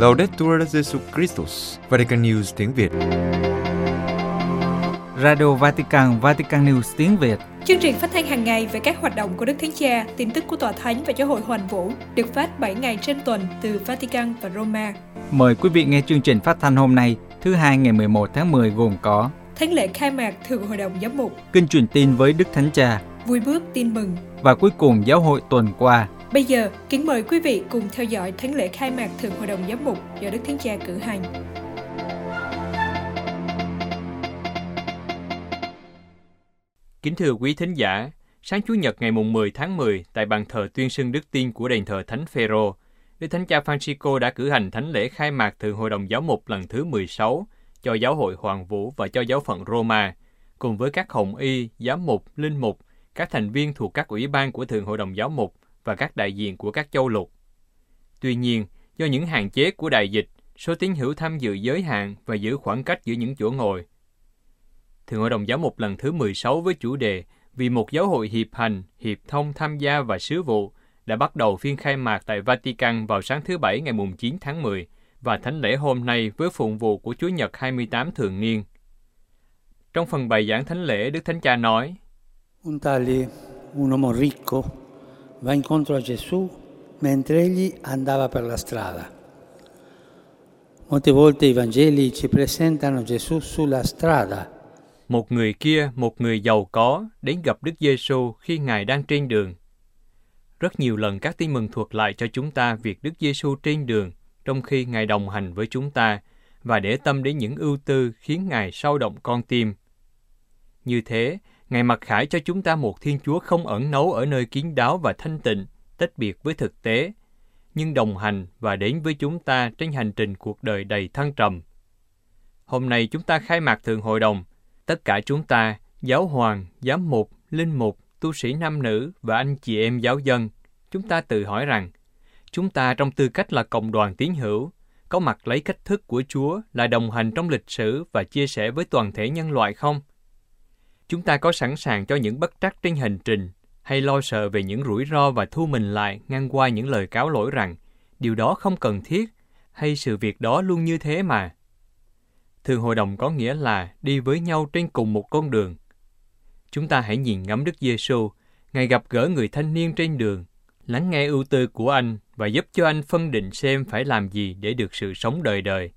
Laudetur Jesu Christus, Vatican News tiếng Việt. Radio Vatican, Vatican News tiếng Việt. Chương trình phát thanh hàng ngày về các hoạt động của Đức Thánh Cha, tin tức của Tòa Thánh và Giáo hội Hoàn Vũ được phát 7 ngày trên tuần từ Vatican và Roma. Mời quý vị nghe chương trình phát thanh hôm nay, thứ hai ngày 11 tháng 10 gồm có Thánh lễ khai mạc Thượng Hội đồng Giám mục, Kinh truyền tin với Đức Thánh Cha vui bước tin mừng. và cuối cùng giáo hội tuần qua. Bây giờ, kính mời quý vị cùng theo dõi Thánh lễ khai mạc Thượng Hội đồng Giám mục do Đức Thánh Cha cử hành. Kính thưa quý thính giả, sáng Chủ nhật ngày mùng 10 tháng 10 tại bàn thờ tuyên xưng đức tin của đền thờ Thánh Phêrô, Đức Thánh Cha Francisco đã cử hành thánh lễ khai mạc Thượng Hội đồng Giáo mục lần thứ 16 cho Giáo hội Hoàng Vũ và cho Giáo phận Roma, cùng với các hồng y, giám mục, linh mục, các thành viên thuộc các ủy ban của Thượng Hội đồng Giáo mục và các đại diện của các châu lục. Tuy nhiên, do những hạn chế của đại dịch, số tín hữu tham dự giới hạn và giữ khoảng cách giữa những chỗ ngồi. Thượng Hội đồng Giáo mục lần thứ 16 với chủ đề Vì một giáo hội hiệp hành, hiệp thông tham gia và sứ vụ đã bắt đầu phiên khai mạc tại Vatican vào sáng thứ Bảy ngày 9 tháng 10 và thánh lễ hôm nay với phụng vụ của Chúa Nhật 28 thường niên. Trong phần bài giảng thánh lễ, Đức Thánh Cha nói, Un tale, un uomo ricco, va incontro a Gesù mentre egli andava per la strada. Molte volte i Vangeli ci presentano Gesù sulla strada, Một người kia, một người giàu có, đến gặp Đức Giêsu khi Ngài đang trên đường. Rất nhiều lần các tin mừng thuật lại cho chúng ta việc Đức Giêsu trên đường, trong khi Ngài đồng hành với chúng ta, và để tâm đến những ưu tư khiến Ngài sao động con tim. Như thế, Ngài mặc khải cho chúng ta một Thiên Chúa không ẩn nấu ở nơi kín đáo và thanh tịnh, tách biệt với thực tế, nhưng đồng hành và đến với chúng ta trên hành trình cuộc đời đầy thăng trầm. Hôm nay chúng ta khai mạc Thượng Hội đồng, tất cả chúng ta, giáo hoàng, giám mục, linh mục, tu sĩ nam nữ và anh chị em giáo dân, chúng ta tự hỏi rằng, chúng ta trong tư cách là cộng đoàn tín hữu, có mặt lấy cách thức của Chúa là đồng hành trong lịch sử và chia sẻ với toàn thể nhân loại không? Chúng ta có sẵn sàng cho những bất trắc trên hành trình hay lo sợ về những rủi ro và thu mình lại ngang qua những lời cáo lỗi rằng điều đó không cần thiết hay sự việc đó luôn như thế mà. Thường hội đồng có nghĩa là đi với nhau trên cùng một con đường. Chúng ta hãy nhìn ngắm Đức Giêsu, Ngài gặp gỡ người thanh niên trên đường, lắng nghe ưu tư của anh và giúp cho anh phân định xem phải làm gì để được sự sống đời đời.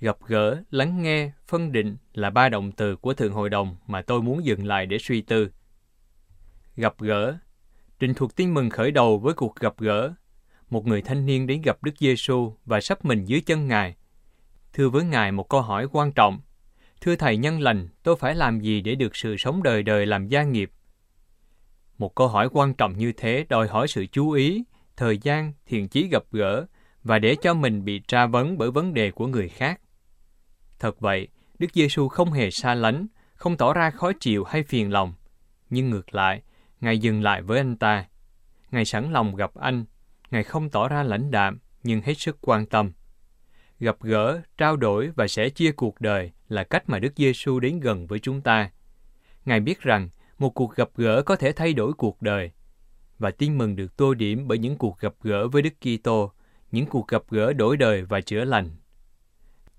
Gặp gỡ, lắng nghe, phân định là ba động từ của Thượng Hội đồng mà tôi muốn dừng lại để suy tư. Gặp gỡ Trình thuộc tin mừng khởi đầu với cuộc gặp gỡ. Một người thanh niên đến gặp Đức Giêsu và sắp mình dưới chân Ngài. Thưa với Ngài một câu hỏi quan trọng. Thưa Thầy nhân lành, tôi phải làm gì để được sự sống đời đời làm gia nghiệp? Một câu hỏi quan trọng như thế đòi hỏi sự chú ý, thời gian, thiện chí gặp gỡ và để cho mình bị tra vấn bởi vấn đề của người khác. Thật vậy, Đức Giêsu không hề xa lánh, không tỏ ra khó chịu hay phiền lòng, nhưng ngược lại, Ngài dừng lại với anh ta. Ngài sẵn lòng gặp anh, Ngài không tỏ ra lãnh đạm, nhưng hết sức quan tâm. Gặp gỡ, trao đổi và sẻ chia cuộc đời là cách mà Đức Giêsu đến gần với chúng ta. Ngài biết rằng một cuộc gặp gỡ có thể thay đổi cuộc đời, và tin mừng được tô điểm bởi những cuộc gặp gỡ với Đức Kitô, những cuộc gặp gỡ đổi đời và chữa lành.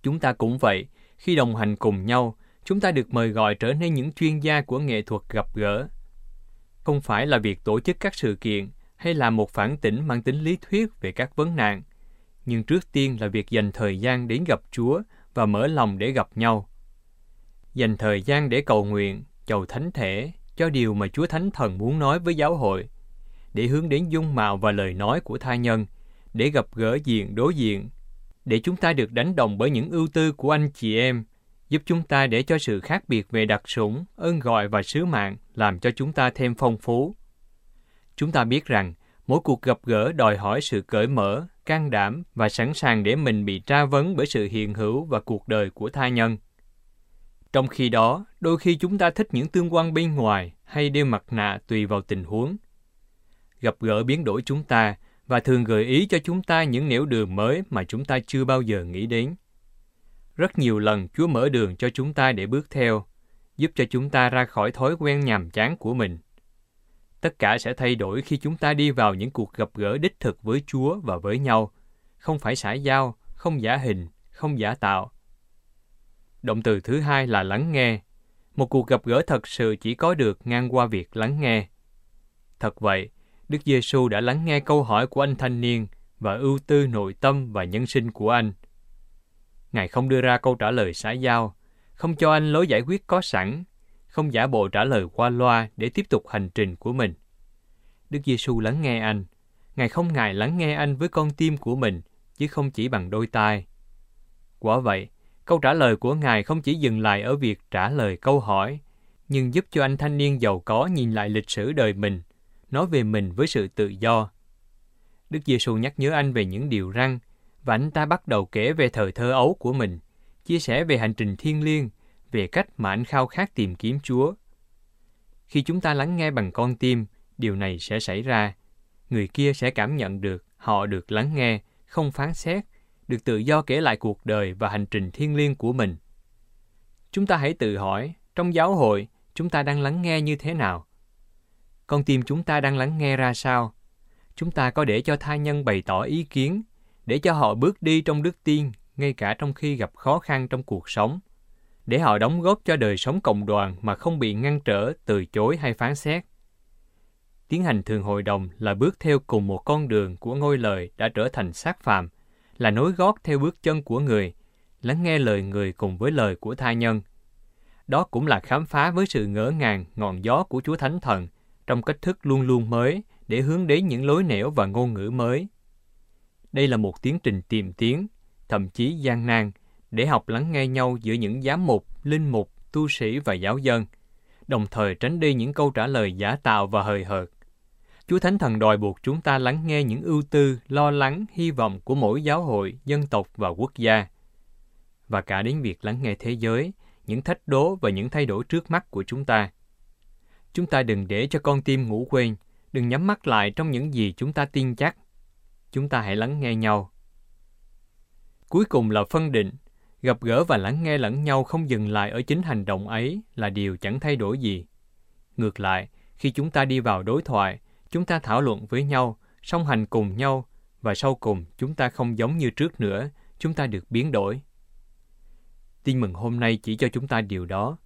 Chúng ta cũng vậy, khi đồng hành cùng nhau, chúng ta được mời gọi trở nên những chuyên gia của nghệ thuật gặp gỡ. Không phải là việc tổ chức các sự kiện hay là một phản tỉnh mang tính lý thuyết về các vấn nạn, nhưng trước tiên là việc dành thời gian đến gặp Chúa và mở lòng để gặp nhau. Dành thời gian để cầu nguyện, chầu thánh thể cho điều mà Chúa Thánh Thần muốn nói với giáo hội, để hướng đến dung mạo và lời nói của tha nhân, để gặp gỡ diện đối diện, để chúng ta được đánh đồng bởi những ưu tư của anh chị em, giúp chúng ta để cho sự khác biệt về đặc sủng, ơn gọi và sứ mạng làm cho chúng ta thêm phong phú. Chúng ta biết rằng mỗi cuộc gặp gỡ đòi hỏi sự cởi mở, can đảm và sẵn sàng để mình bị tra vấn bởi sự hiện hữu và cuộc đời của tha nhân. Trong khi đó, đôi khi chúng ta thích những tương quan bên ngoài hay đeo mặt nạ tùy vào tình huống. Gặp gỡ biến đổi chúng ta và thường gợi ý cho chúng ta những nẻo đường mới mà chúng ta chưa bao giờ nghĩ đến. Rất nhiều lần Chúa mở đường cho chúng ta để bước theo, giúp cho chúng ta ra khỏi thói quen nhàm chán của mình. Tất cả sẽ thay đổi khi chúng ta đi vào những cuộc gặp gỡ đích thực với Chúa và với nhau, không phải xã giao, không giả hình, không giả tạo. Động từ thứ hai là lắng nghe. Một cuộc gặp gỡ thật sự chỉ có được ngang qua việc lắng nghe. Thật vậy, Đức Giêsu đã lắng nghe câu hỏi của anh thanh niên và ưu tư nội tâm và nhân sinh của anh. Ngài không đưa ra câu trả lời xã giao, không cho anh lối giải quyết có sẵn, không giả bộ trả lời qua loa để tiếp tục hành trình của mình. Đức Giêsu lắng nghe anh. Ngài không ngại lắng nghe anh với con tim của mình, chứ không chỉ bằng đôi tai. Quả vậy, câu trả lời của Ngài không chỉ dừng lại ở việc trả lời câu hỏi, nhưng giúp cho anh thanh niên giàu có nhìn lại lịch sử đời mình, nói về mình với sự tự do. Đức Giêsu nhắc nhớ anh về những điều răn, và anh ta bắt đầu kể về thời thơ ấu của mình, chia sẻ về hành trình thiêng liêng, về cách mà anh khao khát tìm kiếm Chúa. Khi chúng ta lắng nghe bằng con tim, điều này sẽ xảy ra. Người kia sẽ cảm nhận được họ được lắng nghe, không phán xét, được tự do kể lại cuộc đời và hành trình thiêng liêng của mình. Chúng ta hãy tự hỏi, trong giáo hội, chúng ta đang lắng nghe như thế nào? Con tim chúng ta đang lắng nghe ra sao? Chúng ta có để cho tha nhân bày tỏ ý kiến, để cho họ bước đi trong đức tin, ngay cả trong khi gặp khó khăn trong cuộc sống, để họ đóng góp cho đời sống cộng đoàn mà không bị ngăn trở, từ chối hay phán xét. Tiến hành thường hội đồng là bước theo cùng một con đường của ngôi lời đã trở thành xác phàm, là nối gót theo bước chân của người, lắng nghe lời người cùng với lời của tha nhân. Đó cũng là khám phá với sự ngỡ ngàng, ngọn gió của Chúa Thánh Thần trong cách thức luôn luôn mới để hướng đến những lối nẻo và ngôn ngữ mới. Đây là một tiến trình tìm tiến, thậm chí gian nan, để học lắng nghe nhau giữa những giám mục, linh mục, tu sĩ và giáo dân, đồng thời tránh đi những câu trả lời giả tạo và hời hợt. Chúa Thánh Thần đòi buộc chúng ta lắng nghe những ưu tư, lo lắng, hy vọng của mỗi giáo hội, dân tộc và quốc gia. Và cả đến việc lắng nghe thế giới, những thách đố và những thay đổi trước mắt của chúng ta. Chúng ta đừng để cho con tim ngủ quên, đừng nhắm mắt lại trong những gì chúng ta tin chắc. Chúng ta hãy lắng nghe nhau. Cuối cùng là phân định. Gặp gỡ và lắng nghe lẫn nhau không dừng lại ở chính hành động ấy là điều chẳng thay đổi gì. Ngược lại, khi chúng ta đi vào đối thoại, chúng ta thảo luận với nhau, song hành cùng nhau, và sau cùng chúng ta không giống như trước nữa, chúng ta được biến đổi. Tin mừng hôm nay chỉ cho chúng ta điều đó.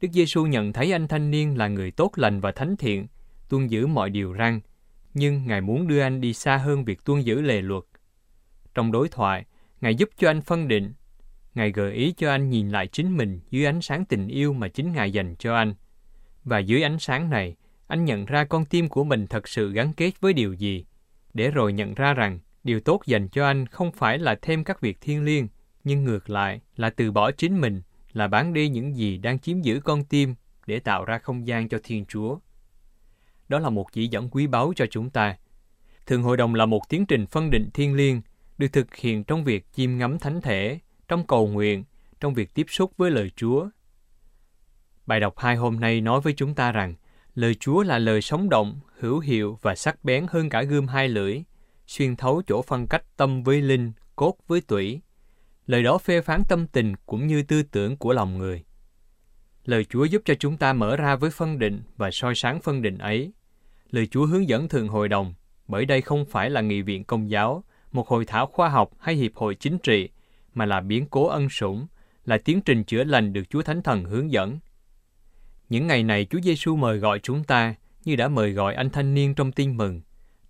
Đức Giêsu nhận thấy anh thanh niên là người tốt lành và thánh thiện, tuân giữ mọi điều răn, nhưng Ngài muốn đưa anh đi xa hơn việc tuân giữ lề luật. Trong đối thoại, Ngài giúp cho anh phân định. Ngài gợi ý cho anh nhìn lại chính mình dưới ánh sáng tình yêu mà chính Ngài dành cho anh. Và dưới ánh sáng này, anh nhận ra con tim của mình thật sự gắn kết với điều gì, để rồi nhận ra rằng điều tốt dành cho anh không phải là thêm các việc thiêng liêng, nhưng ngược lại là từ bỏ chính mình, là bán đi những gì đang chiếm giữ con tim để tạo ra không gian cho Thiên Chúa. Đó là một chỉ dẫn quý báu cho chúng ta. Thường hội đồng là một tiến trình phân định thiên liêng, được thực hiện trong việc chiêm ngắm thánh thể, trong cầu nguyện, trong việc tiếp xúc với lời Chúa. Bài đọc hai hôm nay nói với chúng ta rằng, lời Chúa là lời sống động, hữu hiệu và sắc bén hơn cả gươm hai lưỡi, xuyên thấu chỗ phân cách tâm với linh, cốt với tủy. Lời đó phê phán tâm tình cũng như tư tưởng của lòng người. Lời Chúa giúp cho chúng ta mở ra với phân định và soi sáng phân định ấy. Lời Chúa hướng dẫn thường hội đồng, bởi đây không phải là nghị viện công giáo, một hội thảo khoa học hay hiệp hội chính trị, mà là biến cố ân sủng, là tiến trình chữa lành được Chúa Thánh Thần hướng dẫn. Những ngày này Chúa Giêsu mời gọi chúng ta như đã mời gọi anh thanh niên trong tin mừng,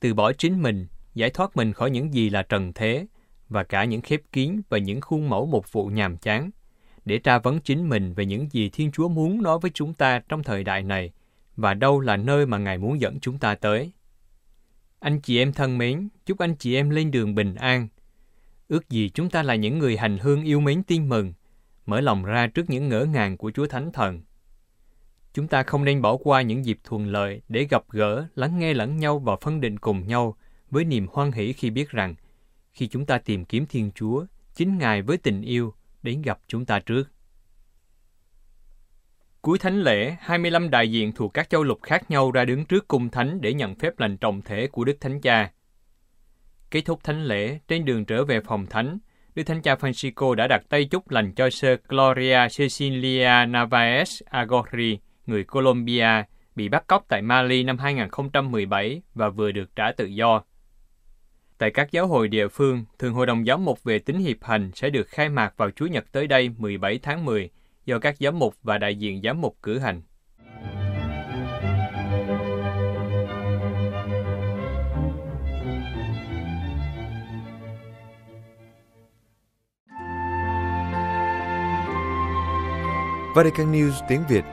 từ bỏ chính mình, giải thoát mình khỏi những gì là trần thế và cả những khép kín và những khuôn mẫu một vụ nhàm chán, để tra vấn chính mình về những gì Thiên Chúa muốn nói với chúng ta trong thời đại này và đâu là nơi mà Ngài muốn dẫn chúng ta tới. Anh chị em thân mến, chúc anh chị em lên đường bình an. Ước gì chúng ta là những người hành hương yêu mến tin mừng, mở lòng ra trước những ngỡ ngàng của Chúa Thánh Thần. Chúng ta không nên bỏ qua những dịp thuận lợi để gặp gỡ, lắng nghe lẫn nhau và phân định cùng nhau với niềm hoan hỷ khi biết rằng khi chúng ta tìm kiếm Thiên Chúa, chính Ngài với tình yêu đến gặp chúng ta trước. Cuối thánh lễ, 25 đại diện thuộc các châu lục khác nhau ra đứng trước cung thánh để nhận phép lành trọng thể của Đức Thánh Cha. Kết thúc thánh lễ, trên đường trở về phòng thánh, Đức Thánh Cha Francisco đã đặt tay chúc lành cho Sir Gloria Cecilia Navaez Agorri, người Colombia, bị bắt cóc tại Mali năm 2017 và vừa được trả tự do. Tại các giáo hội địa phương, Thường Hội đồng Giám mục về tính hiệp hành sẽ được khai mạc vào Chủ nhật tới đây 17 tháng 10 do các giám mục và đại diện giám mục cử hành. Vatican News tiếng Việt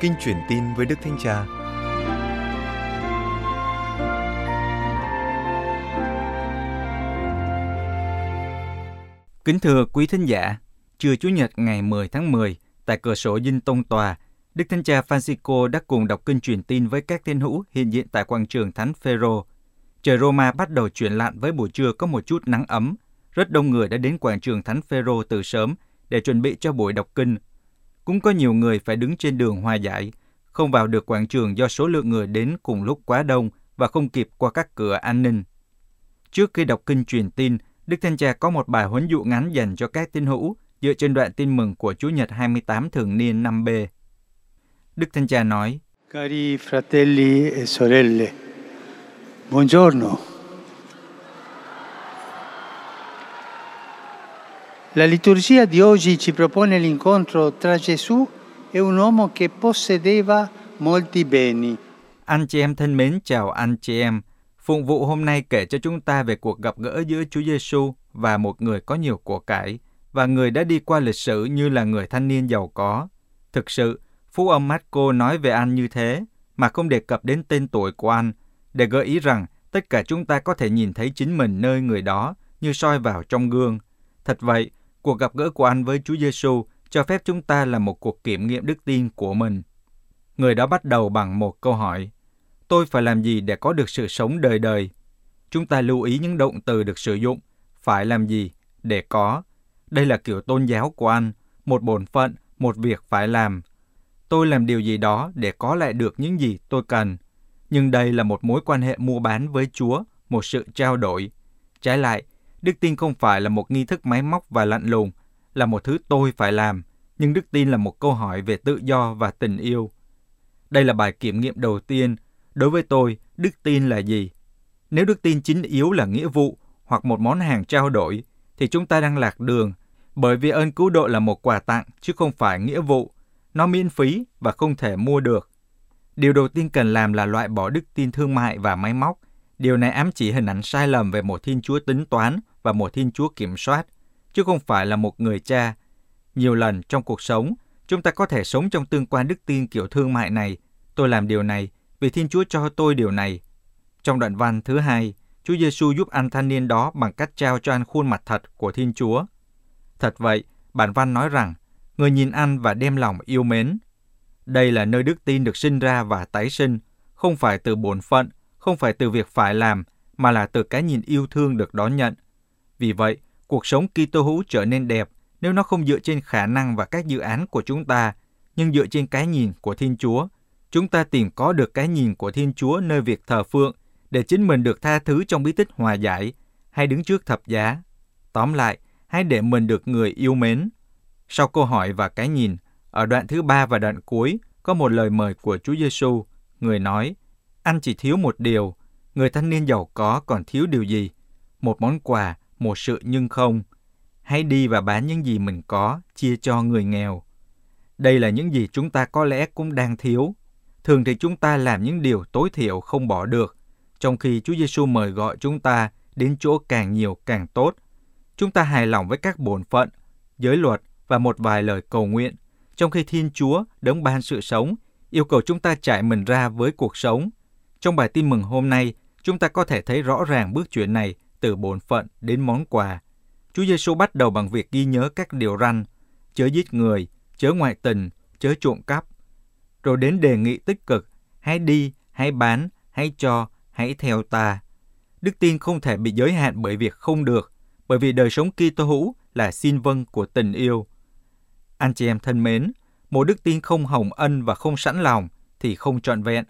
Kinh truyền tin với Đức Thánh Cha Kính thưa quý thính giả, trưa Chủ nhật ngày 10 tháng 10, tại cửa sổ Dinh Tông Tòa, Đức Thánh Cha Francisco đã cùng đọc kinh truyền tin với các thiên hữu hiện diện tại quảng trường Thánh Phêrô. Trời Roma bắt đầu chuyển lạnh với buổi trưa có một chút nắng ấm. Rất đông người đã đến quảng trường Thánh Phêrô từ sớm để chuẩn bị cho buổi đọc kinh. Cũng có nhiều người phải đứng trên đường hòa giải, không vào được quảng trường do số lượng người đến cùng lúc quá đông và không kịp qua các cửa an ninh. Trước khi đọc kinh truyền tin, Đức Thánh Cha có một bài huấn dụ ngắn dành cho các tín hữu dựa trên đoạn tin mừng của Chúa Nhật 28 thường niên 5B. Đức Thánh Cha nói, Cari fratelli e sorelle, buongiorno. La liturgia di oggi ci propone l'incontro tra Gesù e un uomo che possedeva molti beni. Anh chị em thân mến chào anh chị em. Phụng vụ hôm nay kể cho chúng ta về cuộc gặp gỡ giữa Chúa Giêsu và một người có nhiều của cải và người đã đi qua lịch sử như là người thanh niên giàu có. Thực sự, phú âm Marco nói về anh như thế mà không đề cập đến tên tuổi của anh để gợi ý rằng tất cả chúng ta có thể nhìn thấy chính mình nơi người đó như soi vào trong gương. Thật vậy, cuộc gặp gỡ của anh với Chúa Giêsu cho phép chúng ta là một cuộc kiểm nghiệm đức tin của mình. Người đó bắt đầu bằng một câu hỏi. Tôi phải làm gì để có được sự sống đời đời? Chúng ta lưu ý những động từ được sử dụng. Phải làm gì? Để có. Đây là kiểu tôn giáo của anh, một bổn phận, một việc phải làm. Tôi làm điều gì đó để có lại được những gì tôi cần. Nhưng đây là một mối quan hệ mua bán với Chúa, một sự trao đổi. Trái lại, đức tin không phải là một nghi thức máy móc và lạnh lùng, là một thứ tôi phải làm, nhưng đức tin là một câu hỏi về tự do và tình yêu. Đây là bài kiểm nghiệm đầu tiên. Đối với tôi, đức tin là gì? Nếu đức tin chính yếu là nghĩa vụ hoặc một món hàng trao đổi, thì chúng ta đang lạc đường, bởi vì ơn cứu độ là một quà tặng chứ không phải nghĩa vụ. Nó miễn phí và không thể mua được. Điều đầu tiên cần làm là loại bỏ đức tin thương mại và máy móc. Điều này ám chỉ hình ảnh sai lầm về một Thiên Chúa tính toán và một Thiên Chúa kiểm soát, chứ không phải là một người cha. Nhiều lần trong cuộc sống, chúng ta có thể sống trong tương quan đức tin kiểu thương mại này. Tôi làm điều này vì Thiên Chúa cho tôi điều này. Trong đoạn văn thứ hai, Chúa Giêsu giúp anh thanh niên đó bằng cách trao cho anh khuôn mặt thật của Thiên Chúa. Thật vậy, bản văn nói rằng, người nhìn anh và đem lòng yêu mến. Đây là nơi đức tin được sinh ra và tái sinh, không phải từ bổn phận, không phải từ việc phải làm, mà là từ cái nhìn yêu thương được đón nhận. Vì vậy, cuộc sống Kitô hữu trở nên đẹp nếu nó không dựa trên khả năng và các dự án của chúng ta, nhưng dựa trên cái nhìn của Thiên Chúa. Chúng ta tìm có được cái nhìn của Thiên Chúa nơi việc thờ phượng để chính mình được tha thứ trong bí tích hòa giải hay đứng trước thập giá. Tóm lại, hãy để mình được người yêu mến. Sau câu hỏi và cái nhìn, ở đoạn thứ ba và đoạn cuối có một lời mời của Chúa Giêsu. Người nói, anh chỉ thiếu một điều, người thanh niên giàu có còn thiếu điều gì? Một món quà, một sự nhưng không. Hãy đi và bán những gì mình có, chia cho người nghèo. Đây là những gì chúng ta có lẽ cũng đang thiếu. Thường thì chúng ta làm những điều tối thiểu không bỏ được, trong khi Chúa Giêsu mời gọi chúng ta đến chỗ càng nhiều càng tốt. Chúng ta hài lòng với các bổn phận, giới luật và một vài lời cầu nguyện, trong khi Thiên Chúa đấng ban sự sống yêu cầu chúng ta trải mình ra với cuộc sống. Trong bài tin mừng hôm nay, chúng ta có thể thấy rõ ràng bước chuyển này từ bổn phận đến món quà. Chúa Giêsu bắt đầu bằng việc ghi nhớ các điều răn, chớ giết người, chớ ngoại tình, chớ trộm cắp. Rồi đến đề nghị tích cực, hãy đi, hãy bán, hãy cho, hãy theo ta. Đức tin không thể bị giới hạn bởi việc không được, bởi vì đời sống Kitô hữu là xin vâng của tình yêu. Anh chị em thân mến, một đức tin không hồng ân và không sẵn lòng thì không trọn vẹn.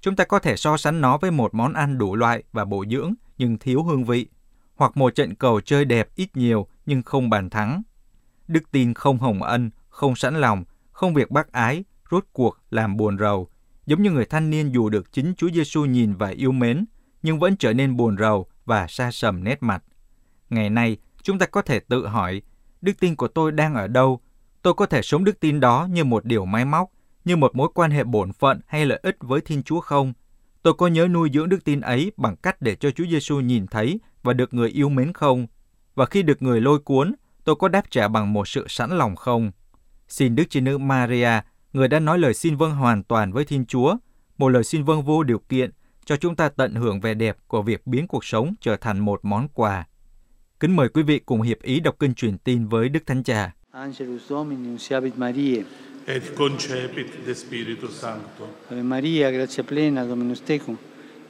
Chúng ta có thể so sánh nó với một món ăn đủ loại và bổ dưỡng nhưng thiếu hương vị, hoặc một trận cầu chơi đẹp ít nhiều nhưng không bàn thắng. Đức tin không hồng ân, không sẵn lòng, không việc bác ái, rốt cuộc làm buồn rầu, giống như người thanh niên dù được chính Chúa Giêsu nhìn và yêu mến, nhưng vẫn trở nên buồn rầu và xa sầm nét mặt. Ngày nay, chúng ta có thể tự hỏi, đức tin của tôi đang ở đâu? Tôi có thể sống đức tin đó như một điều máy móc, như một mối quan hệ bổn phận hay lợi ích với Thiên Chúa không? Tôi có nhớ nuôi dưỡng đức tin ấy bằng cách để cho Chúa Giêsu nhìn thấy và được người yêu mến không? Và khi được người lôi cuốn, tôi có đáp trả bằng một sự sẵn lòng không? Xin Đức Chị Nữ Maria, người đã nói lời xin vâng hoàn toàn với Thiên Chúa, một lời xin vâng vô điều kiện, cho chúng ta tận hưởng vẻ đẹp của việc biến cuộc sống trở thành một món quà. Kính mời quý vị cùng hiệp ý đọc kinh truyền tin với Đức Thánh Cha. Angelus Domini, unciavit Mariae. et concepit de Spiritu Sancto. Ave Maria, gratia plena, Dominus tecum,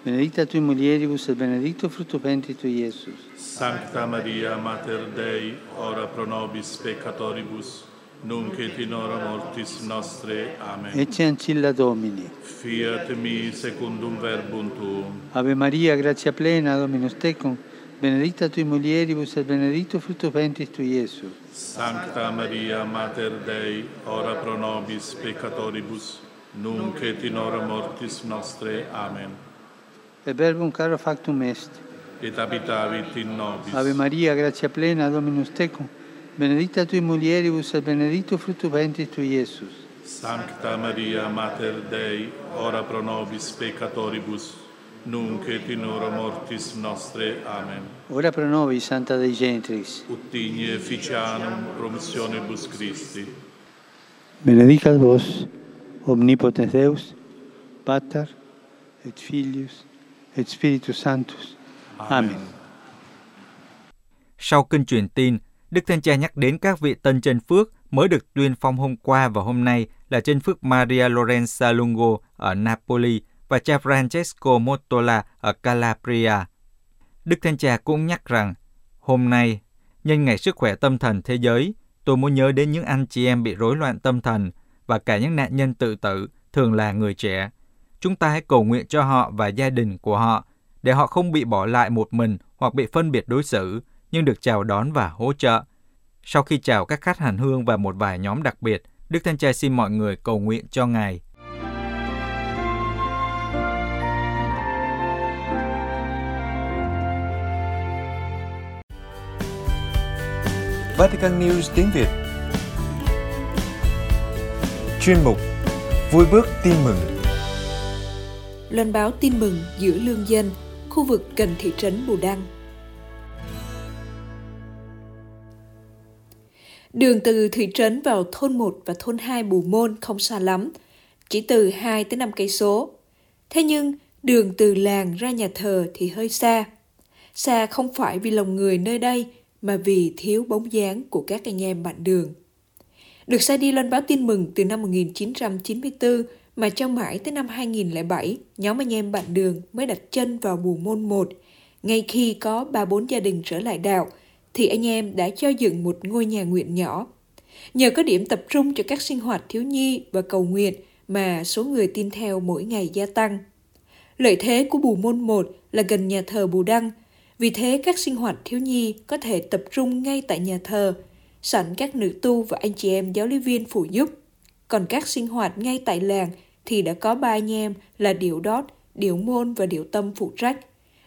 benedicta tui mulieribus et benedictus fructus ventris tui, Iesus. Sancta Maria, Mater Dei, ora pro nobis peccatoribus, nunc et in hora mortis nostre. Amen. Ecce ancilla Domini. Fiat mi secundum verbum tuum. Ave Maria, gratia plena, Dominus tecum, benedicta tui mulieribus et benedictus fructus ventris tui, Iesus. Sancta Maria, Mater Dei, ora pro nobis peccatoribus, nunc et in hora mortis nostre. Amen. Et verbum caro factum est. Et habitavit in nobis. Ave Maria, gratia plena, Dominus tecum, benedicta tui mulieribus et benedictus fructus ventris tui, Iesus. Sancta Maria, Mater Dei, ora pro nobis peccatoribus, nunc et in hora mortis nostre. Amen. Ora pro nobis, Santa Dei Genitrix. Ut digni efficianum promissionibus Christi. Benedicat vos, omnipotens Deus, Pater, et Filius, et Spiritus Sanctus. Amen. Sau kinh truyền tin, Đức Thánh Cha nhắc đến các vị tân trên phước mới được tuyên phong hôm qua và hôm nay là trên phước Maria Lorenza Lungo ở Napoli và cha Francesco Mottola ở Calabria. Đức Thánh Cha cũng nhắc rằng, hôm nay, nhân ngày sức khỏe tâm thần thế giới, tôi muốn nhớ đến những anh chị em bị rối loạn tâm thần và cả những nạn nhân tự tử, thường là người trẻ. Chúng ta hãy cầu nguyện cho họ và gia đình của họ, để họ không bị bỏ lại một mình hoặc bị phân biệt đối xử, nhưng được chào đón và hỗ trợ. Sau khi chào các khách hành hương và một vài nhóm đặc biệt, Đức Thánh Cha xin mọi người cầu nguyện cho Ngài. Vatican News tiếng Việt Chuyên mục Vui bước tin mừng Loan báo tin mừng giữa lương dân, khu vực gần thị trấn Bù Đăng. Đường từ thị trấn vào thôn 1 và thôn 2 Bù Môn không xa lắm, chỉ từ 2 tới 5 cây số. Thế nhưng, đường từ làng ra nhà thờ thì hơi xa. Xa không phải vì lòng người nơi đây, mà vì thiếu bóng dáng của các anh em bạn đường. Được sai đi lên báo tin mừng từ năm 1994 mà cho mãi tới năm 2007, nhóm anh em bạn đường mới đặt chân vào bù môn 1. Ngay khi có ba bốn gia đình trở lại đạo, thì anh em đã cho dựng một ngôi nhà nguyện nhỏ. Nhờ có điểm tập trung cho các sinh hoạt thiếu nhi và cầu nguyện mà số người tin theo mỗi ngày gia tăng. Lợi thế của bù môn 1 là gần nhà thờ Bù Đăng, vì thế các sinh hoạt thiếu nhi có thể tập trung ngay tại nhà thờ, sẵn các nữ tu và anh chị em giáo lý viên phụ giúp. Còn các sinh hoạt ngay tại làng thì đã có ba anh em là Điệu Đót, Điệu Môn và Điệu Tâm phụ trách.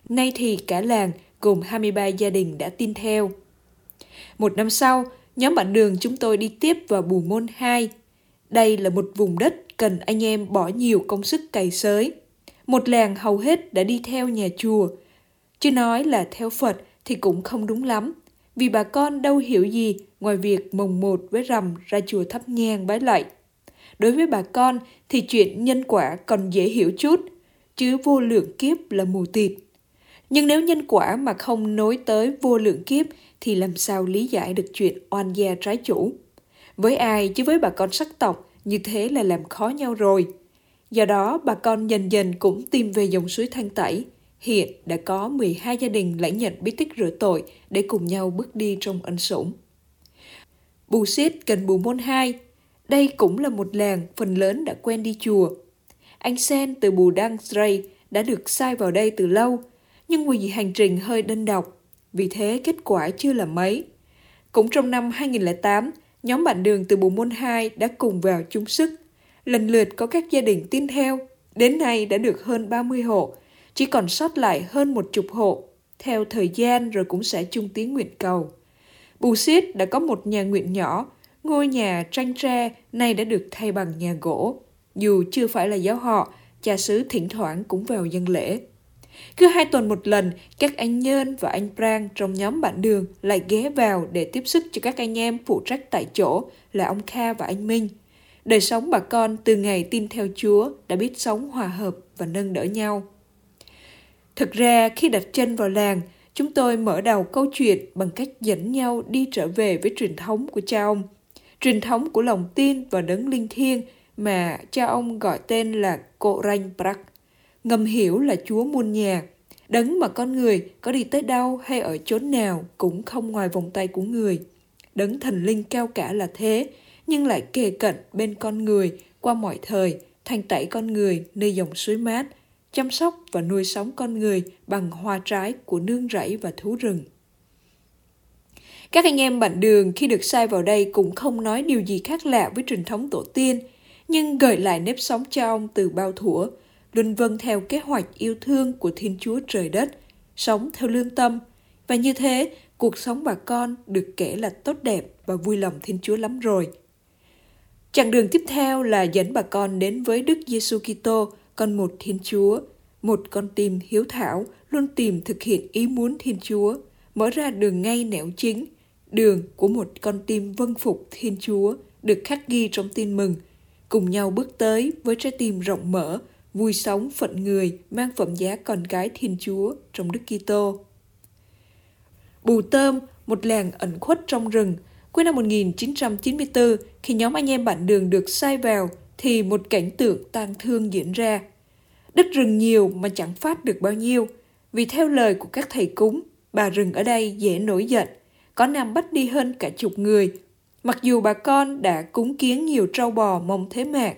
Nay thì cả làng gồm 23 gia đình đã tin theo. Một năm sau, nhóm bạn đường chúng tôi đi tiếp vào Bù Môn 2. Đây là một vùng đất cần anh em bỏ nhiều công sức cày xới. Một làng hầu hết đã đi theo nhà chùa. Chứ nói là theo Phật thì cũng không đúng lắm. Vì bà con đâu hiểu gì ngoài việc mồng một với rằm ra chùa thắp nhang bái lạy. Đối với bà con thì chuyện nhân quả còn dễ hiểu chút, chứ vô lượng kiếp là mù tịt. Nhưng nếu nhân quả mà không nối tới vô lượng kiếp thì làm sao lý giải được chuyện oan gia trái chủ? Với ai chứ với bà con sắc tộc như thế là làm khó nhau rồi. Do đó bà con dần dần cũng tìm về dòng suối Thanh Tẩy. Hiện đã có 12 gia đình lãnh nhận bí tích rửa tội để cùng nhau bước đi trong ân sủng. Bù Xít gần Bù Môn 2, đây cũng là một làng phần lớn đã quen đi chùa. Anh Sen từ Bù Đăng Srei đã được sai vào đây từ lâu, nhưng vì hành trình hơi đơn độc, vì thế kết quả chưa là mấy. Cũng trong năm 2008, nhóm bạn đường từ bộ Môn 2 đã cùng vào chung sức. Lần lượt có các gia đình tin theo, đến nay đã được hơn 30 hộ, chỉ còn sót lại hơn một chục hộ. Theo thời gian rồi cũng sẽ chung tiếng nguyện cầu. Bù Xít đã có một nhà nguyện nhỏ, ngôi nhà tranh tre nay đã được thay bằng nhà gỗ. Dù chưa phải là giáo họ, cha xứ thỉnh thoảng cũng vào dân lễ. Cứ hai tuần một lần, các anh Nhơn và anh Prang trong nhóm bạn đường lại ghé vào để tiếp sức cho các anh em phụ trách tại chỗ là ông Kha và anh Minh. Đời sống bà con từ ngày tin theo Chúa đã biết sống hòa hợp và nâng đỡ nhau. Thực ra khi đặt chân vào làng, chúng tôi mở đầu câu chuyện bằng cách dẫn nhau đi trở về với truyền thống của cha ông. Truyền thống của lòng tin và đấng linh thiêng mà cha ông gọi tên là Cô Ranh Prak ngầm hiểu là Chúa muôn nhà. Đấng mà con người có đi tới đâu hay ở chốn nào cũng không ngoài vòng tay của người. Đấng thần linh cao cả là thế, nhưng lại kề cận bên con người qua mọi thời, thanh tẩy con người nơi dòng suối mát, chăm sóc và nuôi sống con người bằng hoa trái của nương rẫy và thú rừng. Các anh em bạn đường khi được sai vào đây cũng không nói điều gì khác lạ với truyền thống tổ tiên, nhưng gợi lại nếp sống cha ông từ bao thủa luôn vâng theo kế hoạch yêu thương của Thiên Chúa trời đất, sống theo lương tâm. Và như thế, cuộc sống bà con được kể là tốt đẹp và vui lòng Thiên Chúa lắm rồi. Chặng đường tiếp theo là dẫn bà con đến với Đức Giêsu Kitô, con một Thiên Chúa, một con tim hiếu thảo luôn tìm thực hiện ý muốn Thiên Chúa, mở ra đường ngay nẻo chính, đường của một con tim vâng phục Thiên Chúa được khắc ghi trong tin mừng, cùng nhau bước tới với trái tim rộng mở, vui sống phận người mang phẩm giá con cái Thiên Chúa trong Đức Kitô. Bù Tôm, một làng ẩn khuất trong rừng, cuối năm 1994, khi nhóm anh em bạn đường được sai vào, thì một cảnh tượng tang thương diễn ra. Đất rừng nhiều mà chẳng phát được bao nhiêu, vì theo lời của các thầy cúng, bà rừng ở đây dễ nổi giận, có năm bắt đi hơn cả chục người, mặc dù bà con đã cúng kiến nhiều trâu bò mong thế mạng.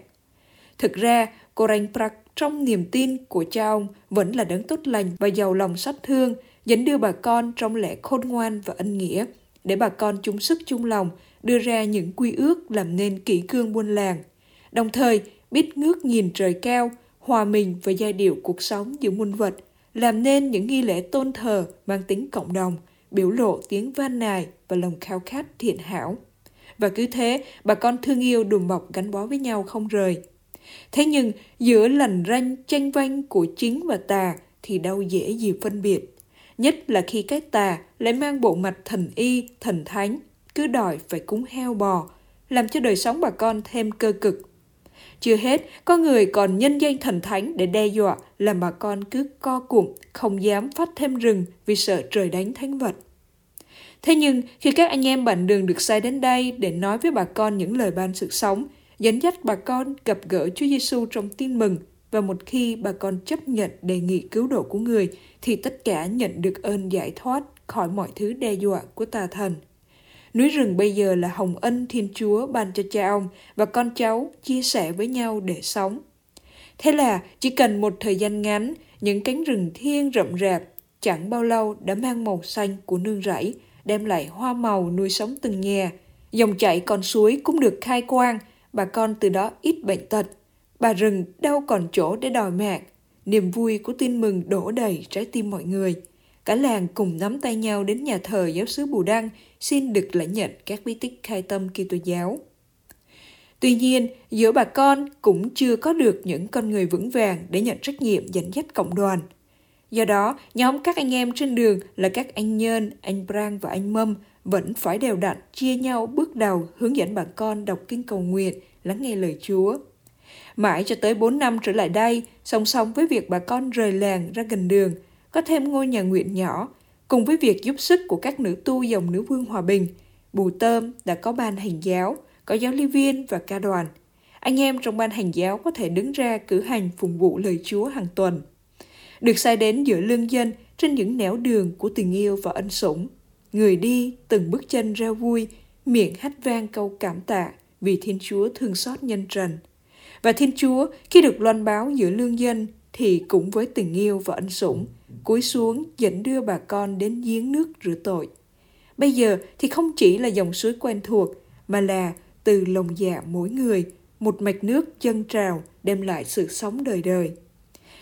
Thực ra, cô Ranh Prak trong niềm tin của cha ông vẫn là đấng tốt lành và giàu lòng sát thương, dẫn đưa bà con trong lẽ khôn ngoan và ân nghĩa, để bà con chung sức chung lòng đưa ra những quy ước làm nên kỷ cương buôn làng. Đồng thời, biết ngước nhìn trời cao, hòa mình với giai điệu cuộc sống giữa muôn vật, làm nên những nghi lễ tôn thờ mang tính cộng đồng, biểu lộ tiếng van nài và lòng khao khát thiện hảo. Và cứ thế, bà con thương yêu đùm bọc gắn bó với nhau không rời. Thế nhưng giữa lành ranh tranh vanh của chính và tà thì đâu dễ gì phân biệt. Nhất là khi cái tà lại mang bộ mặt thần y, thần thánh, cứ đòi phải cúng heo bò, làm cho đời sống bà con thêm cơ cực. Chưa hết, có người còn nhân danh thần thánh để đe dọa làm bà con cứ co cụm, không dám phát thêm rừng vì sợ trời đánh thánh vật. Thế nhưng, khi các anh em bạn đường được sai đến đây để nói với bà con những lời ban sự sống, dẫn dắt bà con gặp gỡ Chúa Giêsu trong tin mừng và một khi bà con chấp nhận đề nghị cứu độ của người thì tất cả nhận được ơn giải thoát khỏi mọi thứ đe dọa của tà thần. Núi rừng bây giờ là hồng ân Thiên Chúa ban cho cha ông và con cháu chia sẻ với nhau để sống. Thế là chỉ cần một thời gian ngắn, những cánh rừng thiên rậm rạp chẳng bao lâu đã mang màu xanh của nương rẫy, đem lại hoa màu nuôi sống từng nhà. Dòng chảy con suối cũng được khai quang, bà con từ đó ít bệnh tật. Bà rừng đâu còn chỗ để đòi mạng. Niềm vui của tin mừng đổ đầy trái tim mọi người. Cả làng cùng nắm tay nhau đến nhà thờ giáo sứ Bù Đăng xin được lãnh nhận các bí tích khai tâm Kitô giáo. Tuy nhiên, giữa bà con cũng chưa có được những con người vững vàng để nhận trách nhiệm dẫn dắt cộng đoàn. Do đó, nhóm các anh em trên đường là các anh Nhơn, anh Brang và anh Mâm vẫn phải đều đặn chia nhau bước đầu hướng dẫn bà con đọc kinh cầu nguyện, lắng nghe lời Chúa. Mãi cho tới 4 năm trở lại đây, song song với việc bà con rời làng ra gần đường, có thêm ngôi nhà nguyện nhỏ, cùng với việc giúp sức của các nữ tu dòng nữ vương hòa bình, Bù Tôm đã có ban hành giáo, có giáo lý viên và ca đoàn. Anh em trong ban hành giáo có thể đứng ra cử hành phụng vụ lời Chúa hàng tuần. Được sai đến giữa lương dân trên những nẻo đường của tình yêu và ân sủng. Người đi từng bước chân reo vui, miệng hát vang câu cảm tạ vì Thiên Chúa thương xót nhân trần. Và Thiên Chúa khi được loan báo giữa lương dân thì cũng với tình yêu và ân sủng, cúi xuống dẫn đưa bà con đến giếng nước rửa tội. Bây giờ thì không chỉ là dòng suối quen thuộc, mà là từ lòng dạ mỗi người, một mạch nước chân trào đem lại sự sống đời đời.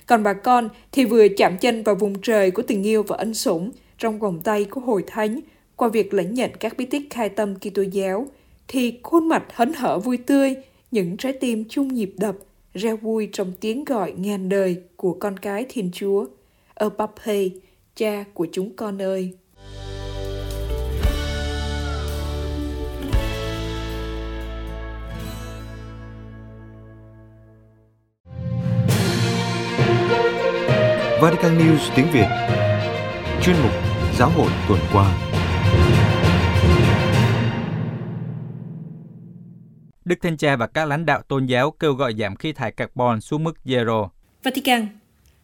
còn bà con thì vừa chạm chân vào vùng trời của tình yêu và ân sủng trong vòng tay của hội thánh qua việc lãnh nhận các bí tích khai tâm Kitô giáo thì khuôn mặt hấn hở vui tươi, những trái tim chung nhịp đập, reo vui trong tiếng gọi ngàn đời của con cái Thiên Chúa. Ở Pape, cha của chúng con ơi! Vatican News tiếng Việt Chuyên mục Giáo hội tuần qua Đức Thánh Cha và các lãnh đạo tôn giáo kêu gọi giảm khí thải carbon xuống mức zero. Vatican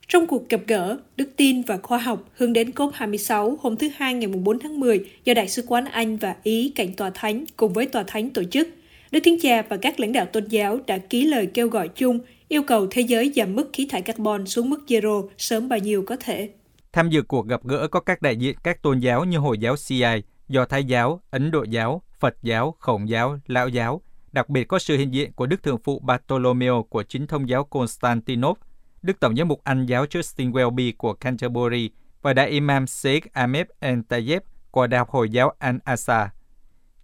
trong cuộc gặp gỡ, Đức tin và khoa học hướng đến COP26 hôm thứ Hai ngày 4 tháng 10 do Đại sứ quán Anh và Ý cạnh Tòa Thánh cùng với Tòa Thánh tổ chức, Đức Thánh Cha và các lãnh đạo tôn giáo đã ký lời kêu gọi chung yêu cầu thế giới giảm mức khí thải carbon xuống mức zero sớm bao nhiêu có thể. Tham dự cuộc gặp gỡ có các đại diện các tôn giáo như Hồi giáo CI, Do Thái giáo, Ấn Độ giáo, Phật giáo, Khổng giáo, Lão giáo. Đặc biệt có sự hiện diện của Đức Thượng phụ Bartolomeo của chính thông giáo Constantinople, Đức Tổng giám mục Anh giáo Justin Welby của Canterbury và Đại Imam Sheikh Ahmed El Tayeb của Đại học Hồi giáo Al-Asa.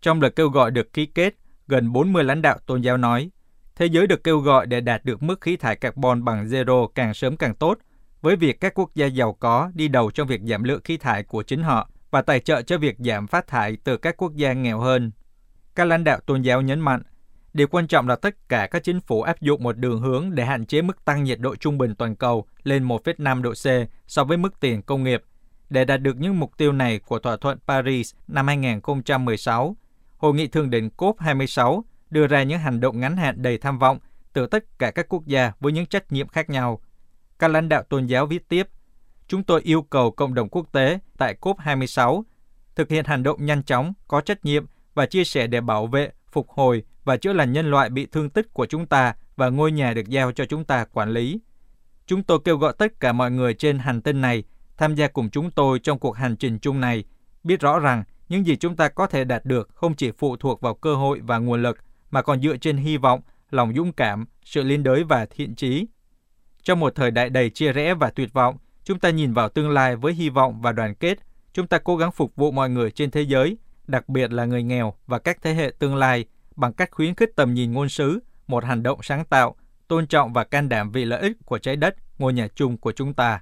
Trong lời kêu gọi được ký kết, gần 40 lãnh đạo tôn giáo nói, thế giới được kêu gọi để đạt được mức khí thải carbon bằng zero càng sớm càng tốt, với việc các quốc gia giàu có đi đầu trong việc giảm lượng khí thải của chính họ và tài trợ cho việc giảm phát thải từ các quốc gia nghèo hơn. Các lãnh đạo tôn giáo nhấn mạnh, điều quan trọng là tất cả các chính phủ áp dụng một đường hướng để hạn chế mức tăng nhiệt độ trung bình toàn cầu lên 1,5 độ C so với mức tiền công nghiệp. Để đạt được những mục tiêu này của thỏa thuận Paris năm 2016, Hội nghị thượng đỉnh COP26 đưa ra những hành động ngắn hạn đầy tham vọng từ tất cả các quốc gia với những trách nhiệm khác nhau. Các lãnh đạo tôn giáo viết tiếp, chúng tôi yêu cầu cộng đồng quốc tế tại COP26 thực hiện hành động nhanh chóng, có trách nhiệm và chia sẻ để bảo vệ, phục hồi và chữa lành nhân loại bị thương tích của chúng ta và ngôi nhà được giao cho chúng ta quản lý. Chúng tôi kêu gọi tất cả mọi người trên hành tinh này tham gia cùng chúng tôi trong cuộc hành trình chung này, biết rõ rằng những gì chúng ta có thể đạt được không chỉ phụ thuộc vào cơ hội và nguồn lực, mà còn dựa trên hy vọng, lòng dũng cảm, sự liên đới và thiện trí. Trong một thời đại đầy chia rẽ và tuyệt vọng, chúng ta nhìn vào tương lai với hy vọng và đoàn kết. Chúng ta cố gắng phục vụ mọi người trên thế giới, đặc biệt là người nghèo và các thế hệ tương lai, bằng cách khuyến khích tầm nhìn ngôn sứ, một hành động sáng tạo, tôn trọng và can đảm vì lợi ích của trái đất, ngôi nhà chung của chúng ta.